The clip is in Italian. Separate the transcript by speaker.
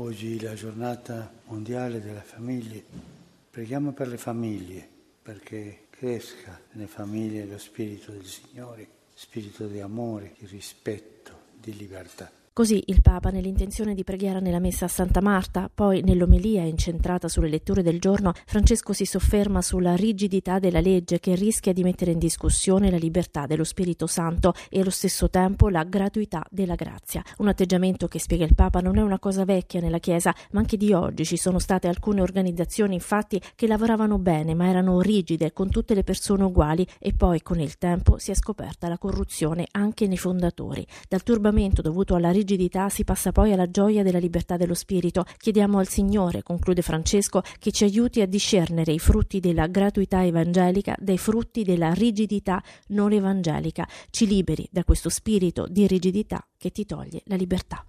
Speaker 1: Oggi la giornata mondiale della famiglia. Preghiamo per le famiglie perché cresca nelle famiglie lo spirito del Signore, spirito di amore, di rispetto, di libertà.
Speaker 2: Così il Papa, nell'intenzione di preghiera nella messa a Santa Marta, poi nell'omelia incentrata sulle letture del giorno, Francesco si sofferma sulla rigidità della legge che rischia di mettere in discussione la libertà dello Spirito Santo e allo stesso tempo la gratuità della grazia. Un atteggiamento che, spiega il Papa, non è una cosa vecchia nella Chiesa, ma anche di oggi. Ci sono state alcune organizzazioni, infatti, che lavoravano bene, ma erano rigide, con tutte le persone uguali, e poi con il tempo si è scoperta la corruzione anche nei fondatori. Dal turbamento dovuto alla rigidità rigidità si passa poi alla gioia della libertà dello spirito. Chiediamo al Signore, conclude Francesco, che ci aiuti a discernere i frutti della gratuità evangelica dai frutti della rigidità non evangelica. Ci liberi da questo spirito di rigidità che ti toglie la libertà.